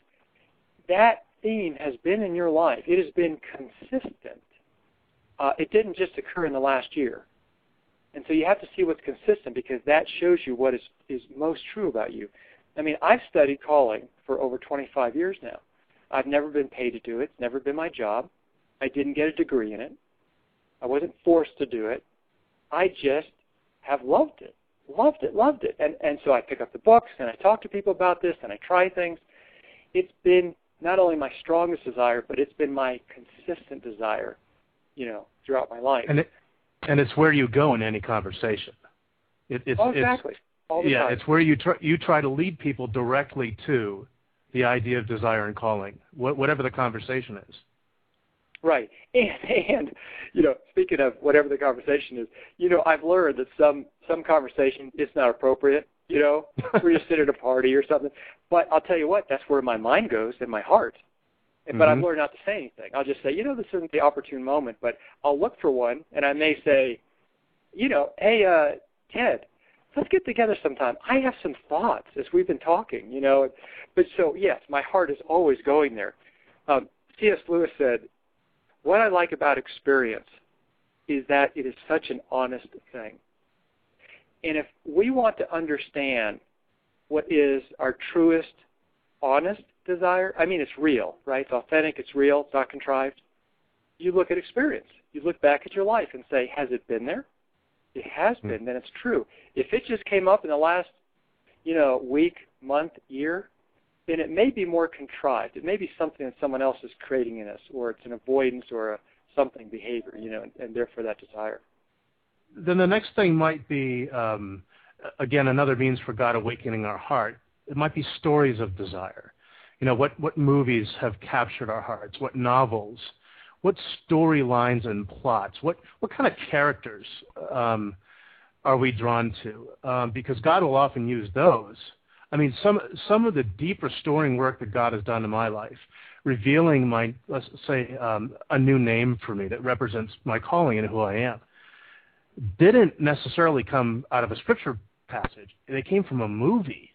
that theme has been in your life. It has been consistent. Uh, it didn't just occur in the last year. And so you have to see what's consistent because that shows you what is, is most true about you. I mean, I've studied calling for over 25 years now. I've never been paid to do it. It's never been my job. I didn't get a degree in it. I wasn't forced to do it. I just have loved it, loved it, loved it. And and so I pick up the books and I talk to people about this and I try things. It's been not only my strongest desire, but it's been my consistent desire, you know, throughout my life. And it, and it's where you go in any conversation. It, it's, oh, exactly. It's, All the yeah, time. it's where you try you try to lead people directly to the idea of desire and calling, wh- whatever the conversation is. Right, and and you know, speaking of whatever the conversation is, you know, I've learned that some some conversation is not appropriate. You know, we just sit at a party or something. But I'll tell you what, that's where my mind goes and my heart. But mm-hmm. I've learned not to say anything. I'll just say, you know, this isn't the opportune moment, but I'll look for one, and I may say, you know, hey, uh, Ted, let's get together sometime. I have some thoughts as we've been talking, you know. But so yes, my heart is always going there. Um, C.S. Lewis said, "What I like about experience is that it is such an honest thing." And if we want to understand what is our truest, honest desire, I mean, it's real, right? It's authentic, it's real, it's not contrived. You look at experience. You look back at your life and say, has it been there? It has hmm. been, then it's true. If it just came up in the last, you know, week, month, year, then it may be more contrived. It may be something that someone else is creating in us, or it's an avoidance or a something behavior, you know, and, and therefore that desire. Then the next thing might be, um, again, another means for God awakening our heart. It might be stories of desire. You know, what, what movies have captured our hearts? What novels? what storylines and plots, what what kind of characters um, are we drawn to? Um, because God will often use those. I mean, some some of the deep restoring work that God has done in my life, revealing my let's say um, a new name for me that represents my calling and who I am, didn't necessarily come out of a scripture passage. They came from a movie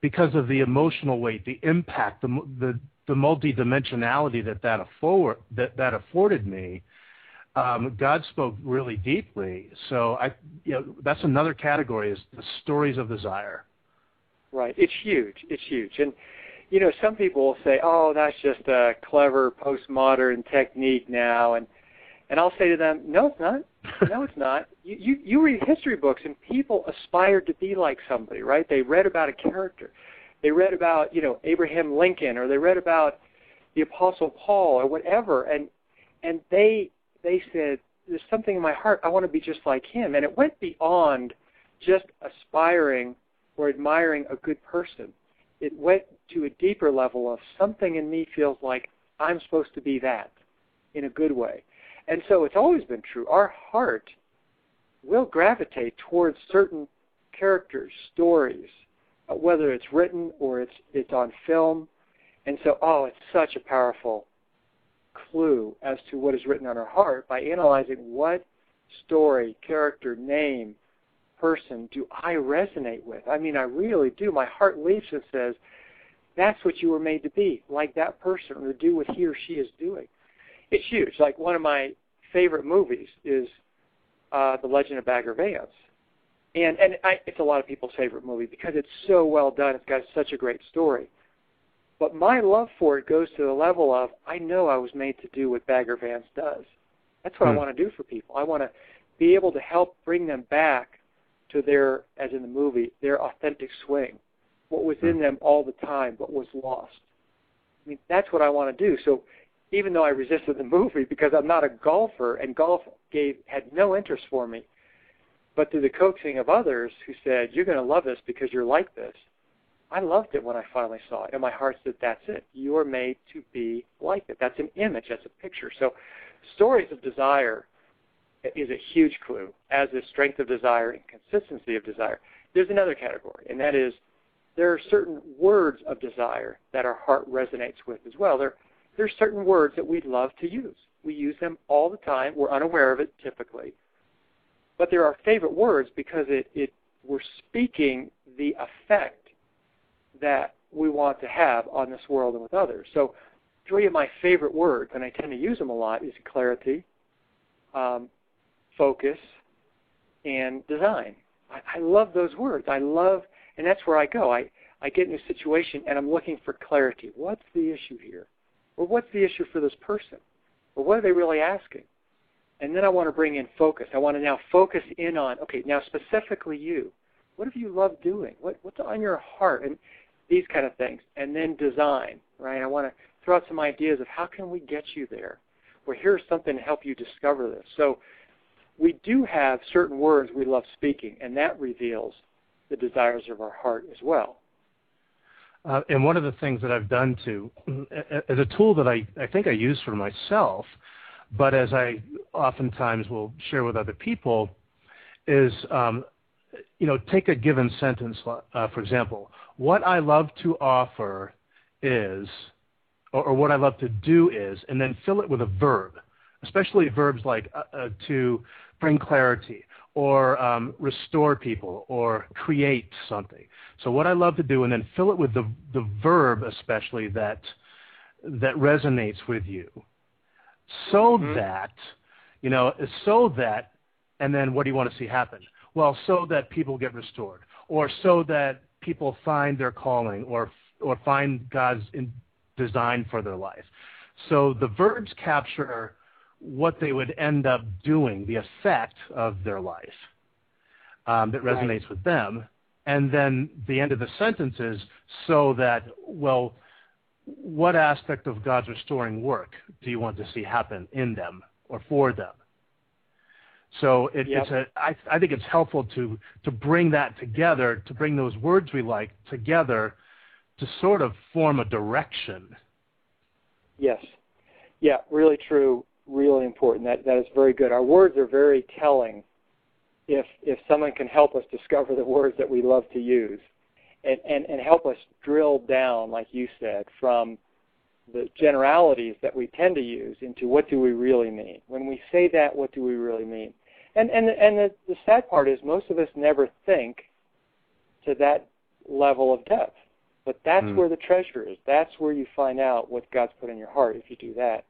because of the emotional weight, the impact, the the the multidimensionality that that, afford, that, that afforded me, um, God spoke really deeply. So I, you know, that's another category is the stories of desire. Right. It's huge. It's huge. And you know, some people will say, "Oh, that's just a clever postmodern technique now," and and I'll say to them, "No, it's not. No, it's not. You you, you read history books, and people aspired to be like somebody, right? They read about a character they read about you know Abraham Lincoln or they read about the Apostle Paul or whatever, and and they they said there's something in my heart I want to be just like him, and it went beyond just aspiring or admiring a good person. It went to a deeper level of something in me feels like I'm supposed to be that in a good way. And so it's always been true. Our heart will gravitate towards certain characters, stories, uh, whether it's written or it's it's on film. And so, oh, it's such a powerful clue as to what is written on our heart by analyzing what story, character, name, person do I resonate with. I mean, I really do. My heart leaps and says, that's what you were made to be, like that person, or do what he or she is doing. It's huge. Like one of my favorite movies is uh, The Legend of Bagger Vance and and I, it's a lot of people's favorite movie because it's so well done. It's got such a great story. But my love for it goes to the level of I know I was made to do what Bagger Vance does. That's what hmm. I want to do for people. I want to be able to help bring them back to their, as in the movie, their authentic swing, what was in hmm. them all the time but was lost. I mean, that's what I want to do. So even though I resisted the movie because I'm not a golfer and golf gave had no interest for me, but through the coaxing of others who said, You're going to love this because you're like this, I loved it when I finally saw it. And my heart said, That's it. You are made to be like it. That's an image, that's a picture. So, stories of desire is a huge clue, as is strength of desire and consistency of desire. There's another category, and that is there are certain words of desire that our heart resonates with as well. There, there are certain words that we love to use. We use them all the time. We're unaware of it typically but they're our favorite words because it, it we're speaking the effect that we want to have on this world and with others. So three of my favorite words, and I tend to use them a lot, is clarity, um, focus, and design. I, I love those words. I love, and that's where I go. I, I get in a situation and I'm looking for clarity. What's the issue here? Or what's the issue for this person? Or what are they really asking? And then I want to bring in focus. I want to now focus in on, okay, now specifically you. What have you loved doing? What, what's on your heart? And these kind of things. And then design, right? I want to throw out some ideas of how can we get you there? Well, here's something to help you discover this. So we do have certain words we love speaking, and that reveals the desires of our heart as well. Uh, and one of the things that I've done to, as a tool that I, I think I use for myself, but as I oftentimes will share with other people, is um, you know take a given sentence. Uh, for example, what I love to offer is, or, or, what I love to do is, and then fill it with a verb, especially verbs like uh, uh, to bring clarity, or um, restore people or create something. So what I love to do, and then fill it with the the verb especially that that resonates with you, so mm-hmm. that you know, so that, and then what do you want to see happen? Well, so that people get restored, or so that people find their calling, or or find God's in, design for their life. So the verbs capture what they would end up doing, the effect of their life um, that resonates right. with them. And then the end of the sentence is so that, well, what aspect of God's restoring work do you want to see happen in them or for them? So it, yep. it's a, I, I think it's helpful to, to bring that together, to bring those words we like together to sort of form a direction. Yes. Yeah, really true really important. That that is very good. Our words are very telling. If if someone can help us discover the words that we love to use, and and, and help us drill down, like you said, from the generalities that we tend to use into what do we really mean. When we say that, what do we really mean? And and and the, the sad part is most of us never think to that level of depth. But that's mm. where the treasure is. That's where you find out what God's put in your heart if you do that.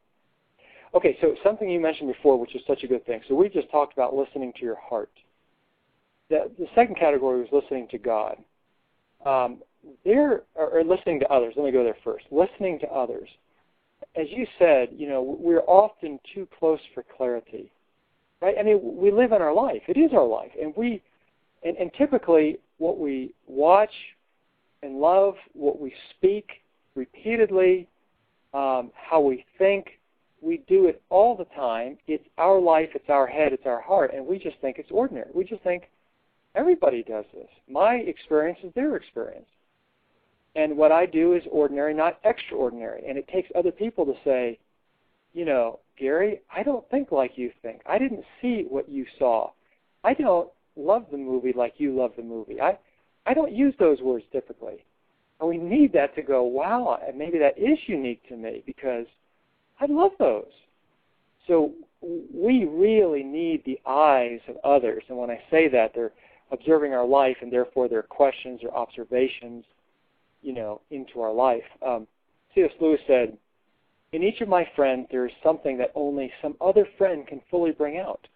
Okay, so something you mentioned before, which is such a good thing. So we just talked about listening to your heart. The, the second category was listening to God. Um, there, or, or listening to others. Let me go there first. Listening to others. As you said, you know, we're often too close for clarity, right? I mean, we live in our life. It is our life, and we, and, and typically, what we watch and love, what we speak repeatedly, um, how we think, we do it all the time. It's our life, it's our head, it's our heart, and we just think it's ordinary. We just think everybody does this. My experience is their experience. And what I do is ordinary, not extraordinary. And it takes other people to say, you know, Gary, I don't think like you think. I didn't see what you saw. I don't love the movie like you love the movie. I I don't use those words typically. And we need that to go, wow, and maybe that is unique to me because I love those. So we really need the eyes of others. And when I say that, they're observing our life and therefore their questions or observations, you know, into our life. Um, C.S. Lewis said, in each of my friends, there is something that only some other friend can fully bring out.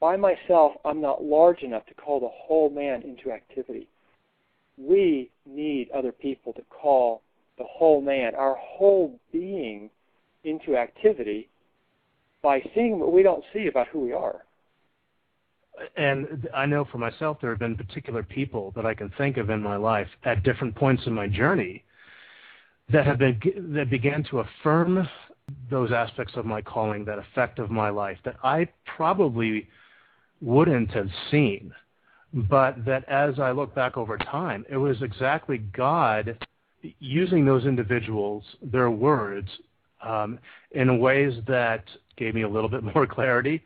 By myself, I'm not large enough to call the whole man into activity. We need other people to call the whole man, our whole being, into activity by seeing what we don't see about who we are. And I know for myself, there have been particular people that I can think of in my life at different points in my journey that have been that began to affirm those aspects of my calling, that effect of my life that I probably wouldn't have seen, but that as I look back over time, it was exactly God using those individuals, their words, in ways that gave me a little bit more clarity,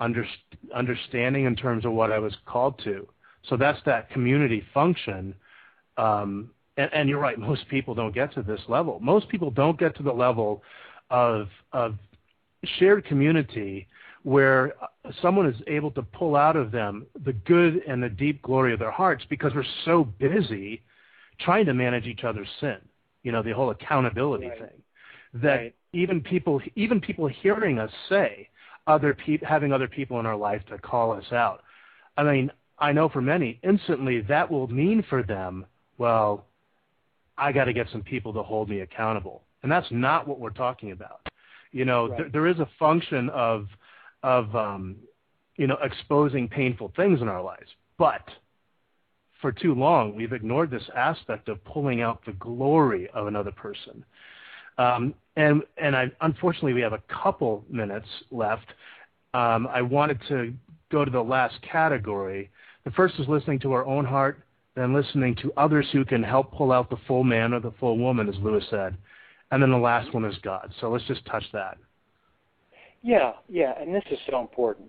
under, understanding in terms of what I was called to. So that's that community function. Um, and, and, you're right, most people don't get to this level. Most people don't get to the level of, of shared community where someone is able to pull out of them the good and the deep glory of their hearts because we're so busy trying to manage each other's sin. You know, the whole accountability right. thing that right. even people even people hearing us say other pe- having other people in our life to call us out. I mean, I know for many instantly that will mean for them, well, I got to get some people to hold me accountable. And that's not what we're talking about. You know, right. th- there is a function of of um, you know exposing painful things in our lives, but for too long we've ignored this aspect of pulling out the glory of another person. Um, and and I, unfortunately, we have a couple minutes left. Um, I wanted to go to the last category. The first is listening to our own heart, then listening to others who can help pull out the full man or the full woman, as Lewis said. And then the last one is God. So let's just touch that. Yeah, yeah, and this is so important.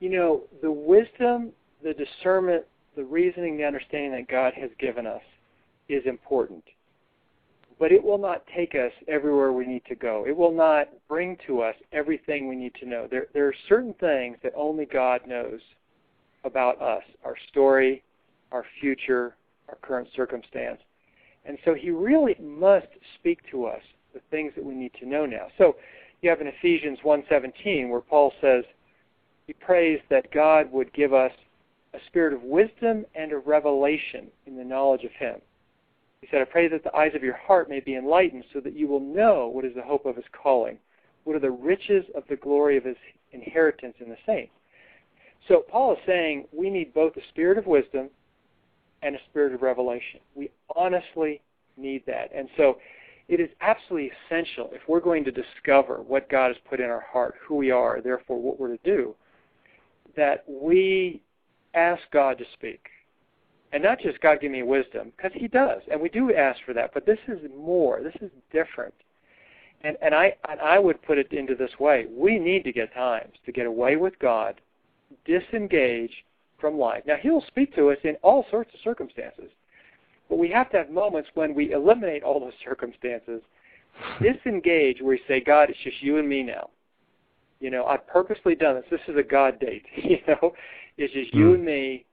You know, the wisdom, the discernment, the reasoning, the understanding that God has given us is important but it will not take us everywhere we need to go. It will not bring to us everything we need to know. There, there are certain things that only God knows about us, our story, our future, our current circumstance. And so he really must speak to us the things that we need to know now. So you have in Ephesians 1:17 where Paul says he prays that God would give us a spirit of wisdom and of revelation in the knowledge of him. He said, I pray that the eyes of your heart may be enlightened so that you will know what is the hope of his calling, what are the riches of the glory of his inheritance in the saints. So Paul is saying we need both a spirit of wisdom and a spirit of revelation. We honestly need that. And so it is absolutely essential if we're going to discover what God has put in our heart, who we are, therefore what we're to do, that we ask God to speak. And not just God give me wisdom, because He does, and we do ask for that. But this is more. This is different. And and I and I would put it into this way: we need to get times to get away with God, disengage from life. Now He'll speak to us in all sorts of circumstances, but we have to have moments when we eliminate all those circumstances, disengage, where we say, God, it's just you and me now. You know, I've purposely done this. This is a God date. You know, it's just you hmm. and me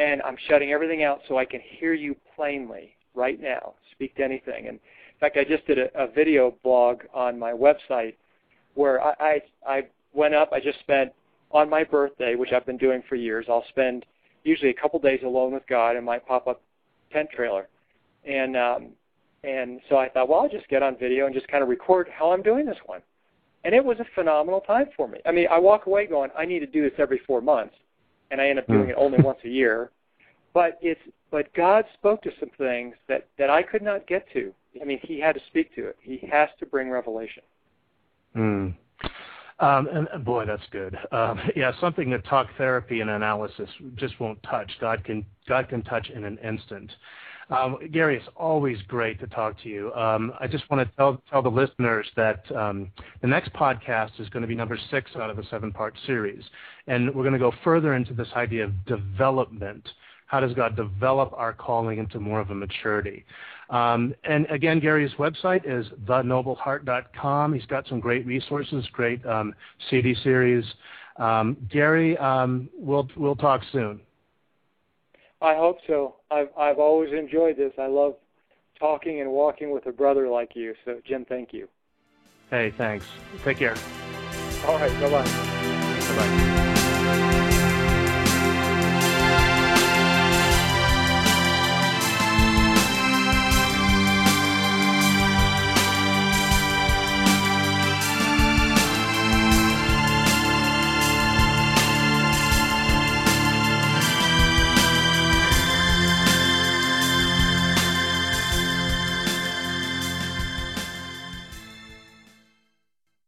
and I'm shutting everything out so I can hear you plainly right now. Speak to anything. And in fact, I just did a, a video blog on my website where I, I I went up. I just spent on my birthday, which I've been doing for years. I'll spend usually a couple days alone with God in my pop-up tent trailer, and um, and so I thought, well, I'll just get on video and just kind of record how I'm doing this one. And it was a phenomenal time for me. I mean, I walk away going, I need to do this every four months and I end up doing mm. it only once a year. But it's but God spoke to some things that that I could not get to. I mean, He had to speak to it. He has to bring revelation. Mm. Um, and, and boy, that's good. Um, yeah, something that talk therapy and analysis just won't touch. God can God can touch in an instant. Um, Gary, it's always great to talk to you. Um, I just want to tell, tell the listeners that um, the next podcast is going to be number six out of a seven part series. And we're going to go further into this idea of development. How does God develop our calling into more of a maturity? Um, and again, Gary's website is thenobleheart.com. He's got some great resources, great um, CD series. Um, Gary, we'll, we'll talk soon. I hope so. I've I've always enjoyed this. I love talking and walking with a brother like you. So Jim, thank you. Hey, thanks. Take care. All right. Bye bye. Bye bye.